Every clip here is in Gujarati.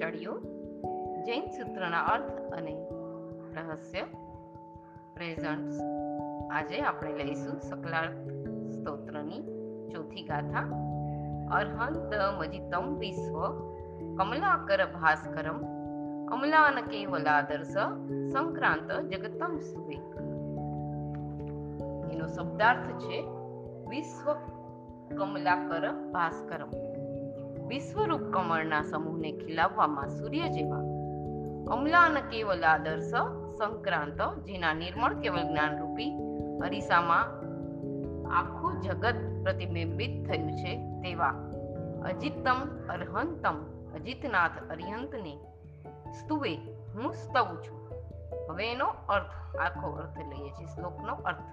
પુણ્યશાળીઓ જૈન સૂત્રના અર્થ અને રહસ્ય પ્રેઝન્ટ્સ આજે આપણે લઈશું સકલાર્થ સ્તોત્રની ચોથી ગાથા. અર્હંત મજિતમ વિશ્વ કમલાકર ભાસ્કરમ અમલાન કેવલાદર્શ સંક્રાંત જગતમ સુવે. એનો શબ્દાર્થ છે વિશ્વ કમલાકર ભાસ્કરમ. વિશ્વરૂપ કમળના સમૂહને ખીલાવવામાં સૂર્ય જેવા. અમલાન કેવલ આદર્શ, સંક્રાંત, જેના નિર્મળ કેવલ જ્ઞાન રૂપી અરીસામાં આખું જગત પ્રતિબિંબિત થયું છે તેવા અજિતમ અરહંતમ અજિતનાથ અરિહંતને સ્તુવે, હું સ્તવું છું. હવે એનો અર્થ, આખો અર્થ લઈએ છીએ, શ્લોકનો અર્થ.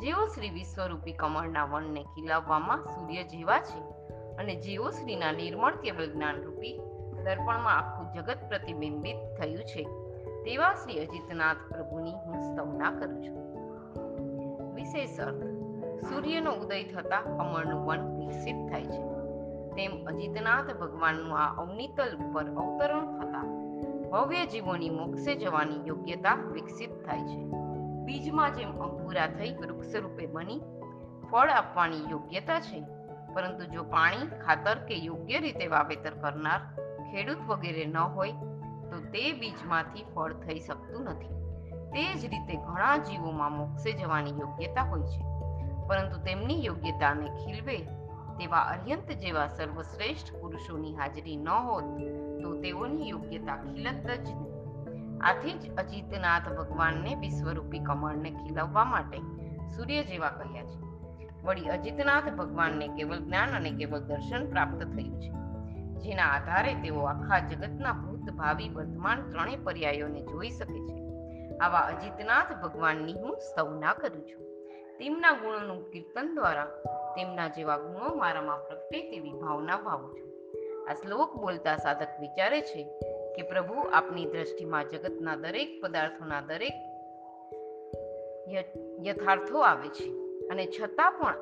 જેઓ શ્રી વિશ્વરૂપી કમળના વનને ખીલાવવામાં સૂર્ય જેવા છે અને જીવોશ્રીના શ્રીના નિર્મળ કેવલ જ્ઞાન રૂપી દર્પણમાં આખું જગત પ્રતિબિંબિત થયું છે. તેવા શ્રી અજિતનાથ પ્રભુની હું સ્તવના કરું છું. વિશેષ અર્થ, સૂર્યનો ઉદય થતા અમરનું વન વિકસિત થાય છે. તેમ અજિતનાથ ભગવાનનું આ અવનીતલ ઉપર અવતરણ થતા ભવ્ય જીવોની મોક્ષે જવાની યોગ્યતા વિકસિત થાય છે. બીજમાં જેમ અંકુરા થઈ વૃક્ષ રૂપે બની, ફળ આપવાની યોગ્યતા છે પરંતુ જો પાણી, ખાતર કે યોગ્ય રીતે વાવેતર કરનાર ખેડૂત વગેરે ન હોય, તો તે બીજમાંથી ફળ થઈ શકતું નથી. તે જ રીતે ઘણા જીવોમાં મોક્ષે જવાની યોગ્યતા હોય છે. પરંતુ તેમની યોગ્યતાને ખીલવે તેવા અર્યંત જેવા સર્વશ્રેષ્ઠ પુરુષોની હાજરી ન હોત, તો તેઓની યોગ્યતા ખીલત જ નહીં. આથી જ અજીતનાથ ભગવાનને વિશ્વરૂપી કમળને ખીલવવા માટે સૂર્ય જેવા કહ્યા છે. વળી અજીતનાથ ભગવાનને કેવલ જ્ઞાન અને કેવલ દર્શન પ્રાપ્ત થયું છે. જેના આધારે તેઓ આખા જગતના ભૂત, ભાવિ, વર્તમાન ત્રણેય પર્યાયોને જોઈ શકે છે. આવા અજીતનાથ ભગવાનની હું સ્તવના કરું છું. તેમના ગુણોનું કીર્તન દ્વારા, તેમના જેવા ગુણો મારામાં પ્રગટે તેવી ભાવના ભાવું છું. આ શ્લોક બોલતા સાધક વિચારે છે કે, પ્રભુ, આપની દ્રષ્ટિમાં જગતના દરેક પદાર્થોના દરેક યથાર્થો આવે છે. અને છતાં પણ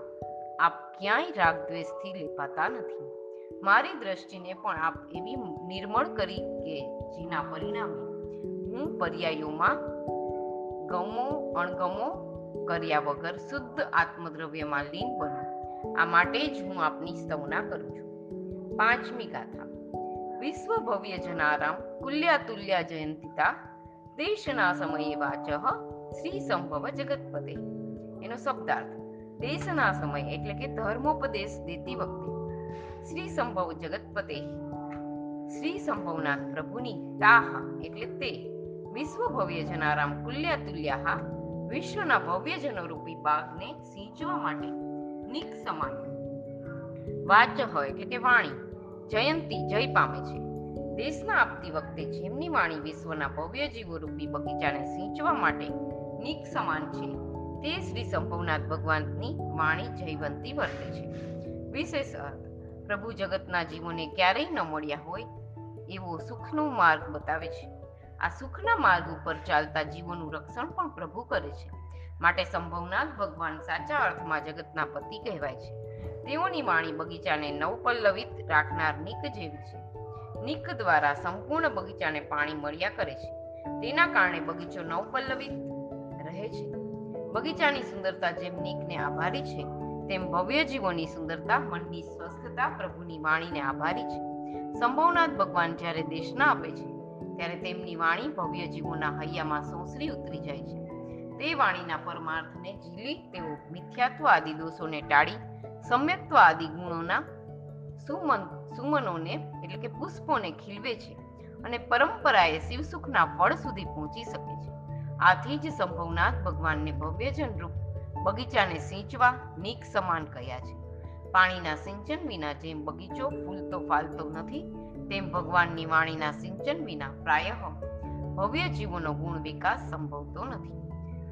આપ ક્યાંય રાગ દ્વેષથી લેપાતા નથી. મારી દ્રષ્ટિને પણ આપ એવી નિર્મળ કરી કે જેના પરિણામે હું પર્યાયોમાં ગમો, અણગમો કર્યા વગર શુદ્ધ આત્મદ્રવ્યમાં લીન બનું. આ માટે જ હું આપની સ્તવના કરું છું. પાંચમી ગાથા. વિશ્વ ભવ્ય જનારામ કુલ્યાતુલ્યા જયંતિતા. દેશના સમયે વાચઃ શ્રી સંભવ જગતપતે. એનો શબ્દાર્થ. દેશના સમય એટલે કે ધર્મોપદેશ દેતી વખતે. શ્રી સંભવ જગતપતે. શ્રી સંભવના પ્રભુની તાહ એટલે તે. વિશ્વ ભવ્ય જનારામ કુલ્યાતુલ્યા વિશ્વના ભવ્ય જનરૂપી બાગને સિંચવા માટે નિક સમાન. વાચ એટલે કે વાણી, જયંતી જય પામે છે. દેશના આપતી વખતે જેમની વાણી વિશ્વના ભવ્ય જીવો રૂપી બગીચાને સિંચવા માટે નિક સમાન છે. તે શ્રી સંભવનાથ ભગવાનની વાણી જયવંતી વર્તે છે. વિશેષ અર્થ, પ્રભુ જગતના જીવોને ક્યારેય ન મળ્યા હોય એવો સુખનો માર્ગ બતાવે છે. આ સુખના માર્ગ ઉપર ચાલતા જીવોનું રક્ષણ પણ પ્રભુ કરે છે. માટે સંભવનાથ ભગવાન સાચા અર્થમાં જગતના પતિ કહેવાય છે. તેઓની વાણી બગીચાને નવપલ્લવિત રાખનાર નિક જેવી છે. નિક દ્વારા સંપૂર્ણ બગીચાને પાણી મળ્યા કરે છે. તેના કારણે બગીચો નવપલ્લવિત રહે છે. બગીચાની સુંદરતા જેમ નીકને આભારી છે, તેમ ભવ્ય જીવોની સુંદરતા, મનની સ્વસ્થતા, પ્રભુની વાણીને આભારી છે. સંભવનાથ ભગવાન જ્યારે દેશના આપે છે, ત્યારે તેમની વાણી ભવ્ય જીવોના હૈયામાં સોંસરી ઉતરી જાય છે. તે વાણીના પરમાર્થને ઝીલી, તેઓ મિથ્યાત્વ આદિ દોષોને ટાળી, સમ્યક્ત્વ આદિ ગુણોના સુમન, સુમનોને એટલે કે પુષ્પોને ખીલવે છે અને પરંપરાએ શિવસુખના ફળ સુધી પહોંચી શકે છે. આથી જ સંભવનાથ ભગવાનને ભવ્ય જનરૂપ બગીચાને સિંચવા નીક સમાન કહ્યા છે. પાણીના સિંચન વિના જેમ બગીચો ફૂલતો ફાલતો નથી, તેમ ભગવાનની વાણીના સિંચન વિના પ્રાયઃ ભવ્ય જીવોનો ગુણ વિકાસ સંભવતો નથી.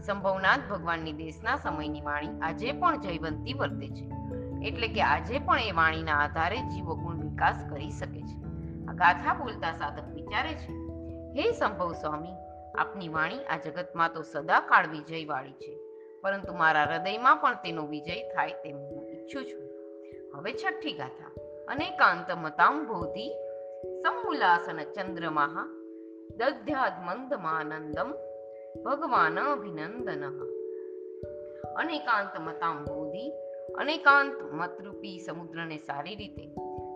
સંભવનાથ ભગવાનની દેશના સમયની વાણી આજે પણ જયવંતી વર્તે છે. એટલે કે આજે પણ એ વાણીના આધારે જીવો ગુણ વિકાસ કરી શકે છે. આ ગાથા બોલતા સાધક વિચારે છે, હે સંભવ સ્વામી આપની વાણી આ જગતમાં તો સદાકાળ વિજય વાળી છે. પરંતુ મારા હૃદયમાં પણ તેનો વિજય થાય તેમ હું ઈચ્છું છું. હવે છઠ્ઠી ગાથા. અનેકાંત મતાંભોધિ સમુલાસન ચંદ્રમાહ દધ્યાદ મંદમાનંદમ ભગવાન અભિનંદન. અનેકાંત મતાંબોધિ અનેકાંત મતરૂપી સમુદ્રને સારી રીતે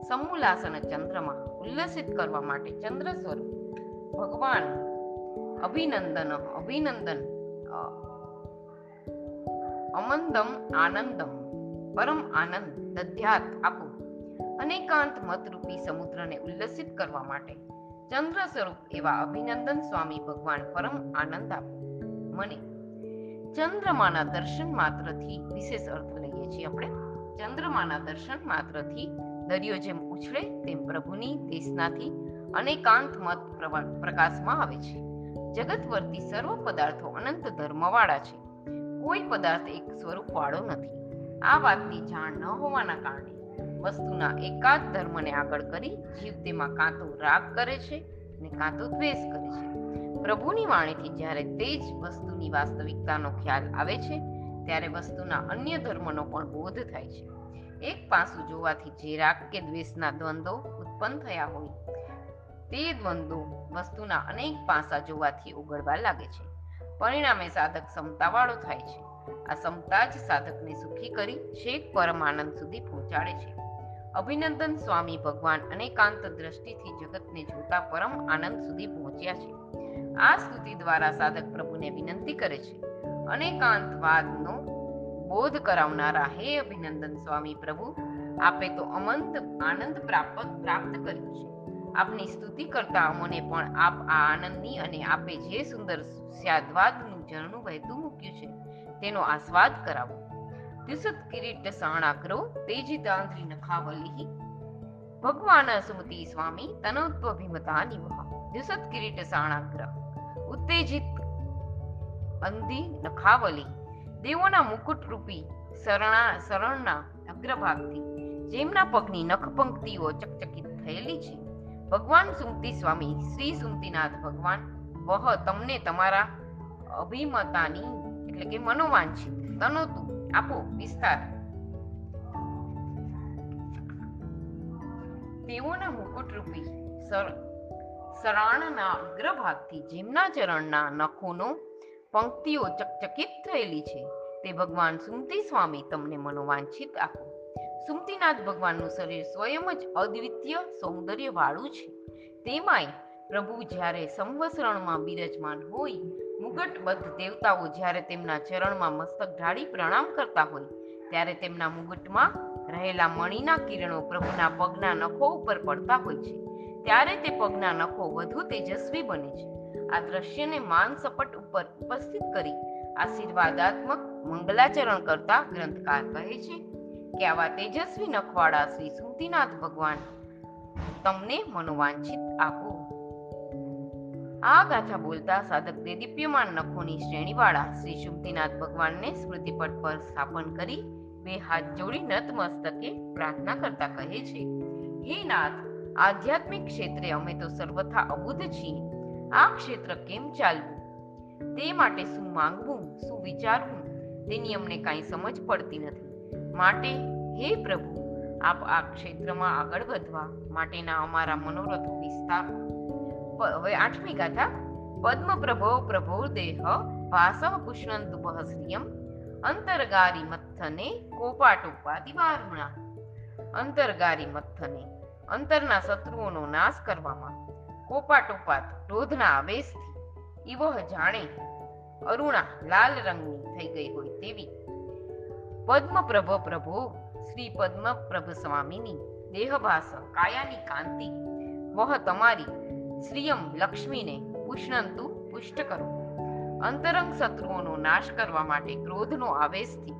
સમુલાસન ચંદ્રમાં ઉલ્લસિત કરવા માટે ચંદ્ર સ્વરૂપ ભગવાન અભિનંદન અભિનંદન અમંદમ આનંદમ પરમ આનંદ દધ્યાત આપો અનેકાંત મતરૂપી સમુદ્રને ઉલ્લસિત કરવા માટે ચંદ્ર સ્વરૂપ એવા અભિનંદન સ્વામી ભગવાન પરમ આનંદ આપો. મને ચંદ્રમાના દર્શન માત્રથી વિશેષ અર્થ લઈએ છીએ આપણે. ચંદ્રમાના દર્શન માત્રથી દરિયો જેમ ઉછળે, તેમ પ્રભુની દેશનાથી અનેકાંત મત પ્રકાશમાં આવે છે. જગત વર્તી સર્વ પદાર્થો અનંત ધર્મવાળા છે. કોઈ પદાર્થ એક સ્વરૂપ વાળો નથી. આ વાતની જાણ ન હોવાના કારણે વસ્તુના એકાદ ધર્મને આગળ કરી જીવ તેમાં કાં તો રાગ કરે છે અને કાં તો દ્વેષ કરે છે. પ્રભુની વાણીથી જ્યારે તે જ વસ્તુની વાસ્તવિકતાનો ખ્યાલ આવે છે, ત્યારે વસ્તુના અન્ય ધર્મનો પણ બોધ થાય છે. એક પાસું જોવાથી જે રાગ કે દ્વેષના દ્વંદ્વો ઉત્પન્ન થયા હોય તે દ્વંદ્વો વસ્તુના અનેક પાસા જોવાથી ઉગડવા લાગે છે. પરિણામે સાધક સમતાવાળો થાય છે. આ સમતા જ સાધકને સુખી કરી છેક પરમાનંદ સુધી પહોંચાડે છે. અભિનંદન સ્વામી ભગવાન અનેકાંત દ્રષ્ટિથી જગતને જોતા પરમ આનંદ સુધી પહોંચ્યા છે. આ સ્તુતિ દ્વારા સાધક પ્રભુને વિનંતી કરે છે. અનેકાંતવાદનો બોધ કરાવનારા હે અભિનંદન સ્વામી પ્રભુ, આપે તો અમંત આનંદ પ્રાપ્ત પ્રાપ્ત કર્યું છે. આપની સ્તુતિ કરતા અમોને પણ આપ આ આનંદની અને આપે જે સુંદર સ્યાદવાદનું ઝરણું વહેતું મૂક્યું છે, તેનો આસ્વાદ કરાવો. દ્યુસત કિરીટ સાણાગ્રો તેજિતાંદ્રી નખાવલી ભગવાન સુમતિ સ્વામી તનોત્વભિમતા નિવહ દ્યુસત કિરીટ સાણાગ્ર ઉત્તેજિત અંધી નખાવલી દેવોના મુકુટ રૂપી શરણા, શરણના અગ્રભાગથી, જેમના પગની નખ પંક્તિઓ ચકચકિત થયેલી છે ભગવાન સુમતી સ્વામી, શ્રી સુમતીનાથ ભગવાન, વહ તમને તમારા અભિમતાની એટલે કે મનોવાંછિત તનોતુ આપો વિસ્તાર. તેઓના મુકુટરૂપી સર, શરણના અગ્રભાગથી જેમના ચરણના નખોનો પંક્તિઓ ચકચકિત થયેલી છે, તે ભગવાન સુમતી સ્વામી તમને મનોવાંછિત આપો. સુમતીનાથ ભગવાનનું શરીર સ્વયં જ અદ્વિતીય સૌંદર્ય વાળું છે. તેમાંય પ્રભુ જ્યારે સંવસરણમાં બિરાજમાન હોય, મુગટબદ્ધ દેવતાઓ જ્યારે તેમના ચરણમાં મસ્તક ઢાળી પ્રણામ કરતા હોય, ત્યારે તેમના મુગટમાં રહેલા મણિના કિરણો પ્રભુના પગના નખો ઉપર પડતા હોય છે. ત્યારે તે પગના નખો વધુ તેજસ્વી બને છે. આ દ્રશ્યને માન સપટ ઉપર ઉપસ્થિત કરી આશીર્વાદાત્મક મંગલાચરણ કરતા ગ્રંથકાર કહે છે કે આવા તેજસ્વી નખવાળા શ્રી સુમતીનાથ ભગવાન. તમને મનોવાંછિત આપો. આ ગાથા બોલતા સાધક દેદીપ્યમાન નખોની શ્રેણીવાળા શ્રી સુમતીનાથ ભગવાનને સ્મૃતિપટ પર સ્થાપન કરી બે હાથ જોડી નતમસ્તકે પ્રાર્થના કરતા કહે છે, હે નાથ, આધ્યાત્મિક ક્ષેત્રે અમે તો સર્વથા અબુધ છીએ. આ ક્ષેત્ર કેમ ચાલવું? તે માટે શું માંગવું, શું વિચારવું? તેની અમને કાંઈ સમજ પડતી નથી. માટે, હે પ્રભુ, આપ આ ક્ષેત્રમાં આગળ વધવા માટેના અમારા મનોરથો વિસ્તાર. હવે આઠમી ગાથા, પદ્મ પ્રભો પ્રભો દેહ ભાસ પુષ્ણંતુ શ્રિયમ અંતરગારી મથને કોપાટોપાદી દિવારુણા. અંતરગારી મથને અંતરના શત્રુઓનો નાશ કરવામાં કોપાટોપાત ક્રોધના આવેશથી ઈવહ જાણે અરુણા લાલ રંગની થઈ ગઈ હોય તેવી પદ્મપ્રભ પ્રભો શ્રી પદ્મપ્રભ સ્વામીની દેહભાસ કાયાની કાંતિ વહ તમારી શ્રીયમ લક્ષ્મીને પુષ્ણંતુ પુષ્ટ કરો અંતરંગ શત્રુઓનો નાશ કરવા માટે ક્રોધનો આવેશથી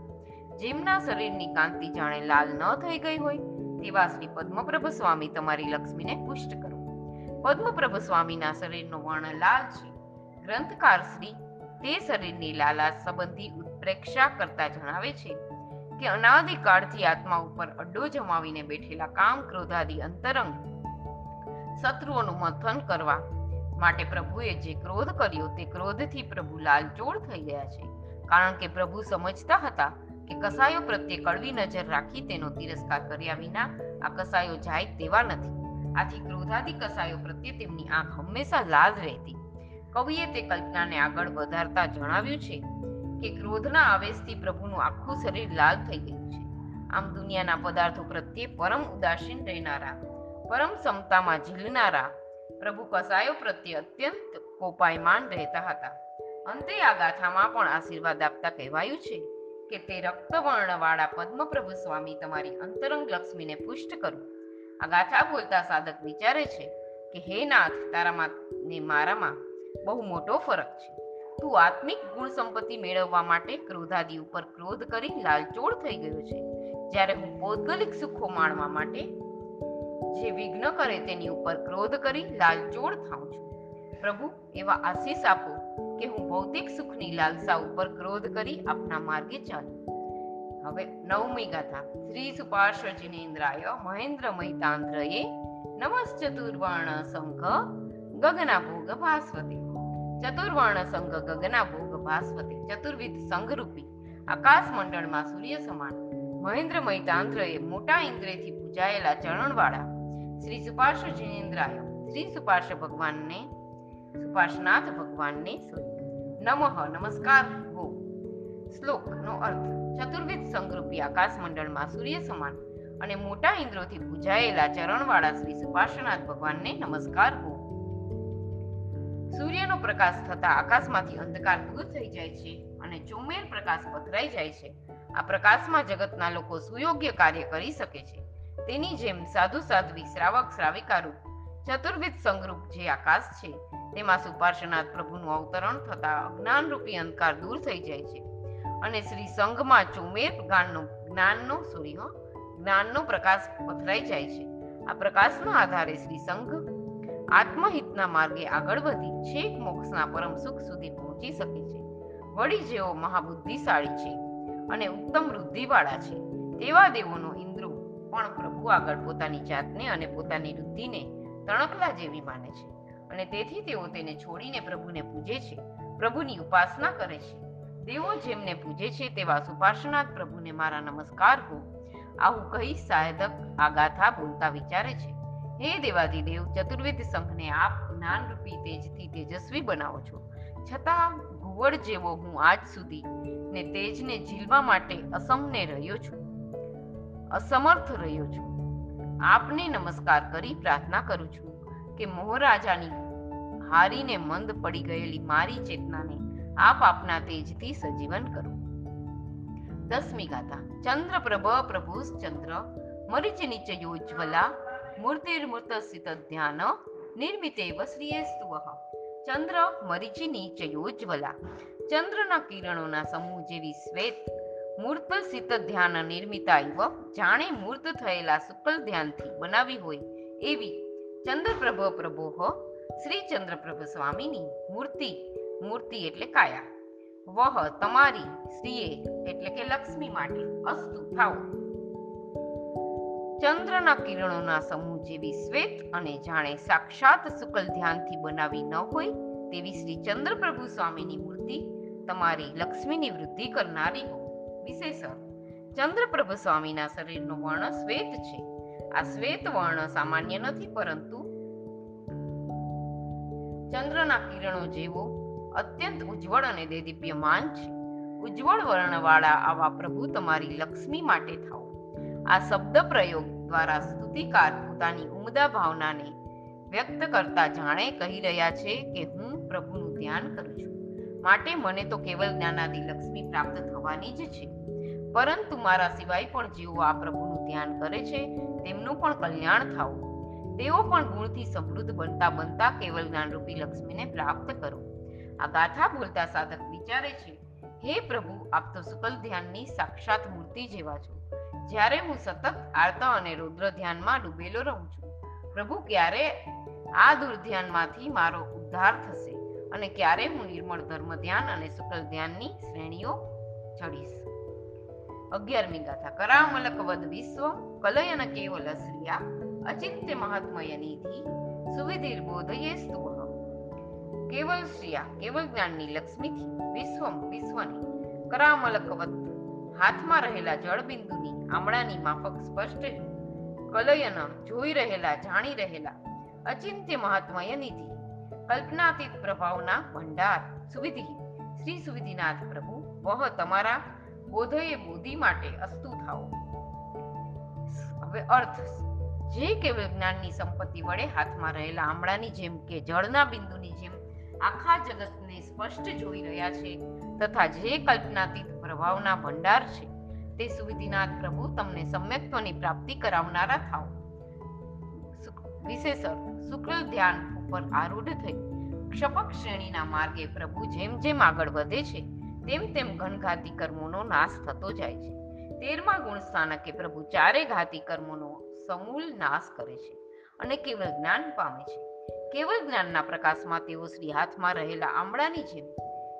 જેમના શરીરની કાંતિ જાણે લાલ ન થઈ ગઈ હોય, તેવા શ્રી પદ્મપ્રભ સ્વામી તમારી લક્ષ્મીને પુષ્ટ કરો. પદ્મપ્રભ સ્વામીના શરીરનો વર્ણ લાલ છે. ગ્રંથકાર શ્રી તે શરીરની લાલા સંબંધી ઉત્પ્રેક્ષા કરતા જણાવે છે કે અનાદિકાળથી આત્મા ઉપર અડ્ડો જમાવીને બેઠેલા કામ ક્રોધાદી અંતરંગ શત્રુઓનું મંથન કરવા માટે પ્રભુએ જે ક્રોધ કર્યો તે ક્રોધથી પ્રભુ લાલચોળ થઈ ગયા છે. કારણ કે પ્રભુ સમજતા હતા કે કસાયો પ્રત્યે કડવી નજર રાખી તેનો તિરસ્કાર કર્યા વિના આ કસાયો જાય તેવા નથી. આથી ક્રોધાદી કસાયો પ્રત્યે તેમની આંખ હંમેશા લાલ રહેતી. કવિએ તે કલ્પનાને આગળ વધારતા જણાવ્યું છે કે ક્રોધના આવેશથી પ્રભુનું આખું શરીર લાલ થઈ ગયું છે. આમ દુનિયાના પદાર્થો પ્રત્યે પરમ ઉદાસીન રહેનારા, પરમ સમતામાં ઝીલનારા, પ્રભુ કસાયો પ્રત્યે અત્યંત કોપાયમાન રહેતા હતા. અંતે આ ગાથામાં પણ આશીર્વાદ આપતા કહેવાયું છે કે તે રક્તવર્ણવાળા પદ્મપ્રભુ સ્વામી તમારી અંતરંગ લક્ષ્મીને પુષ્ટ કરું. આ ગાથા બોલતા સાધક વિચારે છે કે, હે નાથ, તારામાં ને મારામાં બહુ મોટો ફરક છે. તું આત્મિક ગુણ સંપત્તિ મેળવવા માટે ક્રોધાદી ઉપર ક્રોધ કરી લાલચોળ થઈ ગયો છે. જ્યારે હું ભૌગોલિક સુખો માણવા માટે જે વિઘ્ન કરે તેની ઉપર ક્રોધ કરી લાલચોળ થાઉં છું. પ્રભુ, એવા આશીષ આપો કે હું ભૌતિક સુખની લાલસા ઉપર ક્રોધ કરી આપના માર્ગે ચાલું. હવે નવમી ગાથા. શ્રી સુપાર્શ્વ જિનેન્દ્રાય મહેન્દ્ર મહિતાંદ્રયે નમશ્ચતુર્વર્ણ સંઘ ગગના ભોગ ભાસ્વતે. ચતુર્વર્ણ સંઘ ગગના ભોગ ભાસ્વતી ચતુર્વિધ સંઘરૂપી, આકાશ મંડળમાં સૂર્ય સમાન, મહેન્દ્ર મહિતાંદ્રએ મોટા ઇન્દ્રથી પૂજાયેલા ચરણવાળા, શ્રી સુપાર્શ જિનેન્દ્રાય, શ્રી સુપાર્શ ભગવાનને સુપાર્શનાથ ભગવાનને નમઃ, નમસ્કાર, હો. શ્લોકનો અર્થ, ચતુર્વિધ સંગરૂપી આકાશ મંડળમાં સૂર્ય સમાન અને મોટા ઇન્દ્રોથી પૂજાયેલા ચરણવાળા શ્રી સુપાર્શનાથ ભગવાનને નમસ્કાર, હો. સૂર્યનો પ્રકાશ થતા આકાશમાંથી અંધકાર દૂર થઈ જાય છે અને ચોમેર પ્રકાશ પથરાઈ જાય છે. આ પ્રકાશમાં જગતના લોકો સુયોગ્ય કાર્ય કરી શકે છે. તેની જેમ સાધુ સાધ્વી, શ્રાવક, શ્રાવિકારૂપ, ચતુર્વિધ સંગરૂપ જે આકાશ છે, તેમાં સુપાર્શનાથ પ્રભુનું અવતરણ થતા અજ્ઞાનરૂપી અંધકાર દૂર થઈ જાય છે. અને શ્રી સંઘમાં ચોમેર જ્ઞાનનો જ્ઞાનનો સૂર્ય જ્ઞાનનો પ્રકાશ પથરાઈ જાય છે. આ પ્રકાશના આધારે શ્રી સંઘ આત્મહિતના માર્ગે આગળ વધી છેક મોક્ષના પરમ સુખ સુધી પહોંચી શકે છે. વળી જેઓ મહાબુદ્ધિશાળી છે અને ઉત્તમ વૃદ્ધિવાળા છે, તેવા દેવોનો ઇન્દ્રો પણ પ્રભુ આગળ પોતાની જાતને અને પોતાની વૃદ્ધિને તણકલા જેવી માને છે અને તેથી તેઓ તેને છોડીને પ્રભુને પૂજે છે, પ્રભુની ઉપાસના કરે છે. દેવો જેમને પૂજે છે તેવા સુપાર્શ્વનાથ પ્રભુને મારા નમસ્કાર હો. આવું કહી સાધક આ ગાથા બોલતા વિચારે છે. હે દેવાદિદેવ ચતુર્વેદ સંઘને આપ જ્ઞાનરૂપી તેજથી તેજસ્વી બનાવો છો. છતાં ઘુવડ જેવો હું આજ સુધી ને તેજને ઝીલવા માટે અસમને રહ્યો છું. અસમર્થ રહ્યો છું. આપને નમસ્કાર કરી પ્રાર્થના કરું છું કે મોહરાજાની હારીને મંદ પડી ગયેલી મારી ચેતનાને આપ આપના તેજથી સજીવન કરો. દસમી ગાથા ચંદ્ર પ્રભ પ્રભુ ચંદ્ર મરીચ નીચે યોજ્વલા મૂર્તિર્મૂર્ત સ્થિત ધ્યાન નિર્મિતેવ શ્રીયેસ્તુવઃ ચંદ્ર મરીચી નીચ યોજ્વલા ચંદ્રના કિરણોના સમૂહ જેવી શ્વેત મૂર્ત સ્થિત ધ્યાન નિર્મિતા ઇવ જાણે મૂર્ત થયેલા શુક્લ ધ્યાનથી બનાવી હોય એવી ચંદ્રપ્રભ પ્રભોહ શ્રી ચંદ્રપ્રભ સ્વામીની મૂર્તિ મૂર્તિ એટલે કાયા વહ તમારી શ્રીએ એટલે કે લક્ષ્મી માટે અસ્તુ થાવ ચંદ્રના કિરણોના સમૂહ જેવી શ્વેત અને જાણે સાક્ષાત શુકલ ધ્યાનથી બનાવી ન હોય તેવી શ્રી ચંદ્રપ્રભુ સ્વામીની મૂર્તિ તમારી લક્ષ્મીની વૃદ્ધિ કરનારી હો. વિશેષ ચંદ્રપ્રભુ સ્વામીના શરીરનો વર્ણ શ્વેત છે. આ શ્વેત વર્ણ સામાન્ય નથી, પરંતુ ચંદ્રના કિરણો જેવો અત્યંત ઉજ્જવળ અને દેદીપ્યમાન છે. ઉજ્જવળ વર્ણવાળા આવા પ્રભુ તમારી લક્ષ્મી માટે થાઓ. આ શબ્દ પ્રયોગ દ્વારા સ્તુતિકાર પોતાની ઉમદા ભાવનાને વ્યક્ત કરતા જાણે કહી રહ્યા છે કે હું પ્રભુનું ધ્યાન કરું છું. માટે મને તો કેવલ જ્ઞાનાદી લક્ષ્મી પ્રાપ્ત થવાની જ છે. પરંતુ મારા સિવાય પણ જેઓ આ પ્રભુનું ધ્યાન કરે છે, તેમનું પણ કલ્યાણ થાવું તેઓ પણ ગુણથી સમૃદ્ધ બનતા બનતા કેવલ જ્ઞાનરૂપી લક્ષ્મીને પ્રાપ્ત કરો. આ ગાથા બોલતા સાધક વિચારે છે, હે પ્રભુ, આપ તો સુકલ ધ્યાનની સાક્ષાત મૂર્તિ જેવા છો. જ્યારે હું સતત આર્તા અને રુદ્ર ધ્યાનમાં ડૂબેલો રહું છું, પ્રભુ, ક્યારે આ દુર્ધ્યાનમાંથી મારો ઉદ્ધાર થશે અને ક્યારે હું નિર્મળ ધર્મ ધ્યાન અને શુક્લ ધ્યાનની શ્રેણીઓ ચડીશ? અગિયારમી ગાથા. કરામલક વદ વિશ્વ, કલયન કેવલ શ્રીયા, અચિત્ય મહાત્મય નિધિ, સુવિધિર બોધયે સ્તુહ કેવલ શ્રીયા, કેવલ જ્ઞાનની લક્ષ્મીથી વિશ્વમ વિશ્વની કરામલકવત હાથમાં રહેલા જળબિંદુની આમળાની માફક સ્પષ્ટ કલયન જોઈ રહેલા, જાણી રહેલા, અચિંત્ય મહાત્મય નિધિ, કલ્પનાતીત પ્રભાવના ભંડાર, સુવિધિ, શ્રી સુવિધિનાથ પ્રભુ, વહ તમારા બોધયે બોધિ માટે અસ્તુ થાઓ. હવે અર્થ, જે કેવળ જ્ઞાનની સંપત્તિ વડે હાથમાં રહેલા આમળાની જેમ કે જળના બિંદુની જેમ આખા જગતને સ્પષ્ટ જોઈ રહ્યા છે, તથા જે કલ્પનાતીત પ્રભાવના ભંડાર છે તે સુવિધિનાથ પ્રભુ તમને સમ્યક્ત્વની પ્રાપ્તિ કરાવનારા થાઓ. વિશેષ શુક્લ ધ્યાન ઉપર આરૂઢ થઈ, ક્ષપક શ્રેણીના માર્ગે પ્રભુ જેમ જેમ આગળ વધે છે, તેમ તેમ ઘનઘાતી કર્મોનો નાશ થતો જાય છે. તેરમા ગુણ સ્થાનકે પ્રભુ ચારે ઘાતી કર્મોનો સમૂલ નાશ કરે છે અને કેવળ જ્ઞાન પામે છે. કેવળ જ્ઞાનના પ્રકાશમાં તેઓ શ્રી હાથમાં રહેલા આમળાની જેમ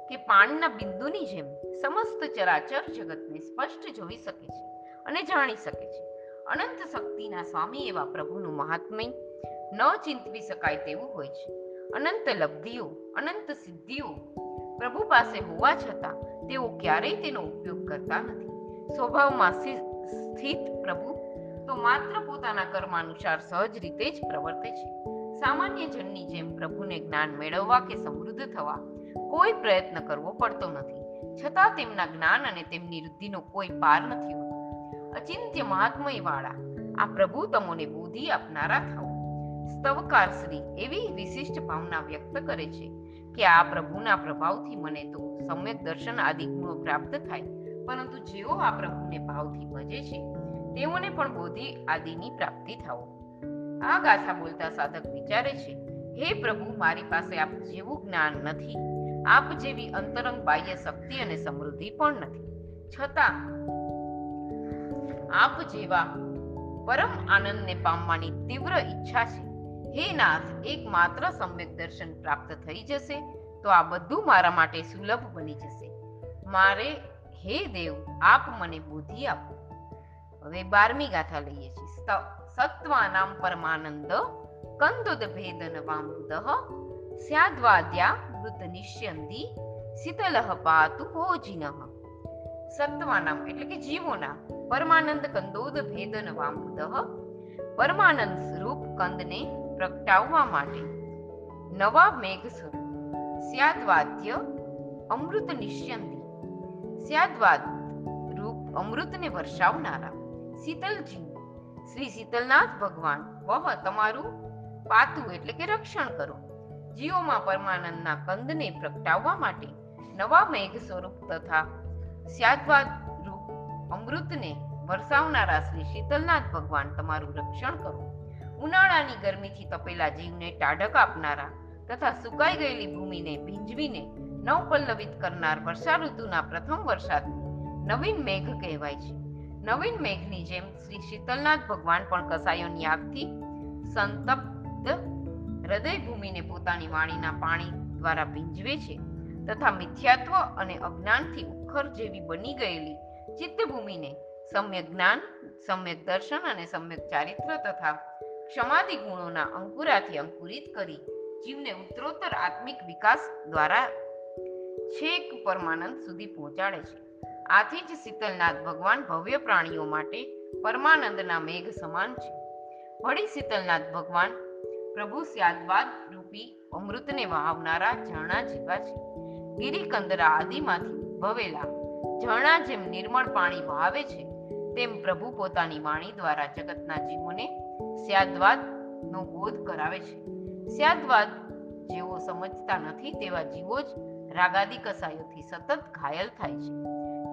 કે પાણીના બિંદુની જેમ સમસ્ત ચરાચર જગતને સ્પષ્ટ જોઈ શકે છે અને જાણી શકે છે. અનંત શક્તિના સ્વામી એવા પ્રભુનું મહાત્મય ન ચિંતવી શકાય તેવું હોય છે. અનંત લબ્ધિઓ, અનંત સિદ્ધિઓ પ્રભુ પાસે હોવા છતાં તેઓ ક્યારેય તેનો ઉપયોગ કરતા નથી. સ્વભાવમાં સ્થિ- સ્થિત પ્રભુ તો માત્ર પોતાના કર્માનુસાર સહજ રીતે જ પ્રવર્તે છે. સામાન્ય જનની જેમ પ્રભુને જ્ઞાન મેળવવા કે સમૃદ્ધ થવા કોઈ પ્રયત્ન કરવો પડતો નથી. છતાં તેમના જ્ઞાન અને તેમની વૃદ્ધિનો કોઈ પાર નથી હોતો. અચિંત્ય મહાત્મય વાળા આ પ્રભુ તમોને બુદ્ધિ આપનારા થાઓ. સ્તવકાર શ્રી એવી વિશિષ્ટ ભાવના વ્યક્ત કરે છે કે આ પ્રભુના પ્રભાવથી મને તો સમ્યક દર્શન આદિ ગુણો પ્રાપ્ત થાય, પરંતુ જેઓ આ પ્રભુને ભાવથી ભજે છે, તેઓને પણ બોધિ આદિની પ્રાપ્તિ થાઓ. આ ગાથા બોલતા સાધક વિચારે છે, હે પ્રભુ, મારી પાસે આપ જેવું જ્ઞાન નથી આપ જેવી અંતરંગ બાહ્ય શક્તિ અને સમૃદ્ધિ પણ નથી. છતાં, આપ જેવા પરમ આનંદને પામવાની તીવ્ર ઈચ્છા છે, હે નાથ, એકમાત્ર સમ્યક દર્શન પ્રાપ્ત થઈ જશે, તો આ બધું મારા માટે સુલભ બની જશે. મારે, હે દેવ, આપ મને બુદ્ધિ આપો. હવે બારમી ગાથા લઈએ છીએ. સ્ત- સત્વાનામ પરમાનંદ કંદોદ ભેદન વામૃદ સ્યાદ્વાદ્યા મૃત નિશ્યંતિ શીતલઃ પાતુ ભોજિનઃ સત્વાનામ એટલે કે જીવોના પરમાનંદ કંદોદ ભેદન વામુદઃ પરમાનંદ સ્વરૂપ કંદને પ્રગટાવવા માટે નવા મેઘ સ્વરૂપ સ્યાદ્વાદ્ય અમૃત નિશ્યંતિ સ્યાદવાદ રૂપ અમૃતને વર્ષાવનારા શીતલજી શ્રી શીતલનાથ ભગવાન વહ તમારું પાતું એટલે કે રક્ષણ કરો જીવોમાં પરમાનંદના કંદને પ્રગટાવવા માટે નવા મેઘ સ્વરૂપ તથા સ્યાદવાદ રૂપ અમૃતને વરસાવનારા શ્રી શીતલનાથ ભગવાન તમારું રક્ષણ કરો. ઉનાળાની ગરમીથી તપેલા જીવને ટાઢક આપનારા તથા સુકાઈ ગયેલી ભૂમિને ભીંજવીને નવપલ્લવિત કરનાર વર્ષા ઋતુના પ્રથમ વરસાદને નવીન મેઘ કહેવાય છે. નવીન મેઘની જેમ શ્રી શીતલનાથ ભગવાન પણ કસાયોની આગથી સંતપ્ત હૃદય ભૂમિને પોતાની વાણીના પાણી દ્વારા ભીંજવે છે તથા મિથ્યાત્વ અને અજ્ઞાનથી ઉખર જેવી બની ગયેલી ચિત્તભૂમિને સમ્યક જ્ઞાન, સમ્યક દર્શન અને સમ્યક ચારિત્ર તથા ક્ષમાદિ ગુણોના અંકુરાથી અંકુરિત કરી જીવને ઉત્તરોત્તર આત્મિક વિકાસ દ્વારા છેક પરમાનંદ સુધી પહોંચાડે છે. આથી જ શીતલનાથ ભગવાન ભવ્ય પ્રાણીઓ માટે પરમાનંદના મેઘ સમાન છે. વળી શીતલનાથ ભગવાન પ્રભુ સ્યાદવાદ રૂપી અમૃતને વહાવનારા ઝરણા જેવા છે. ગિરિકંદરા આદિમાંથી ઉદ્ભવેલા ઝરણા જેમ નિર્મળ પાણી વહાવે છે, તેમ પ્રભુ પોતાની વાણી દ્વારા જગતના જીવોને સ્યાદવાદ નો બોધ કરાવે છે. સ્યાદવાદ જેઓ સમજતા નથી તેવા જીવો જ રાગાદી કસાયોથી સતત ઘાયલ થાય છે.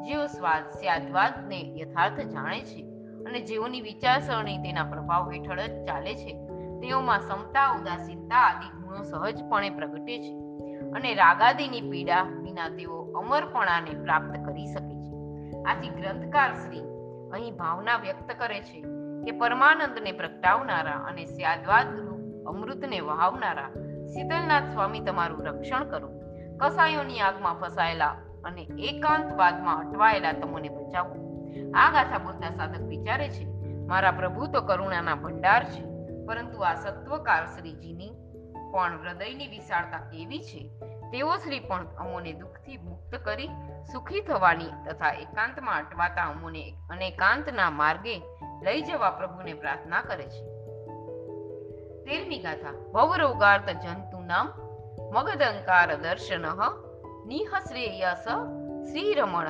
જેઓ સ્વાદ સ્યાદવાદને યથાર્થ જાણે છે અને જેઓની વિચારસરણી તેના પ્રભાવ હેઠળ જ ચાલે છે તેઓમાં સમતા, ઉદાસીનતા આદિ ગુણો સહજપણે પ્રગટે છે અને રાગાદીની પીડા વિના તેઓ અમરપણાને પ્રાપ્ત કરી શકે છે. આથી ગ્રંથકાર શ્રી અહીં ભાવના વ્યક્ત કરે છે કે પરમાનંદને પ્રગટાવનારા અને સ્યાદવાદ અમૃતને વહાવનારા શીતલનાથ સ્વામી તમારું રક્ષણ કરો. કસાયોની આગમાં ફસાયેલા અને એકાંતવાદમાં અટવાયેલા તમને બચાવો. આ ગાથા બોલતા સાધક વિચારે છે, મારા પ્રભુ તો કરુણાના ભંડાર છે. પરંતુ આ સત્વકાર શ્રીજીની પણ હૃદયની વિશાળતા કેવી છે, તેઓ શ્રી પણ અમોને દુઃખથી મુક્ત કરી, સુખી થવાની તથા એકાંતમાં અટવાતા અમોને અનેકાંતના માર્ગે લઈ જવા પ્રભુને પ્રાર્થના કરે છે. તેરમી ગાથા. ભવરોગાર્ત જંતુ નામ મગદંકાર દર્શન નિહ શ્રેયસ શ્રીરમણ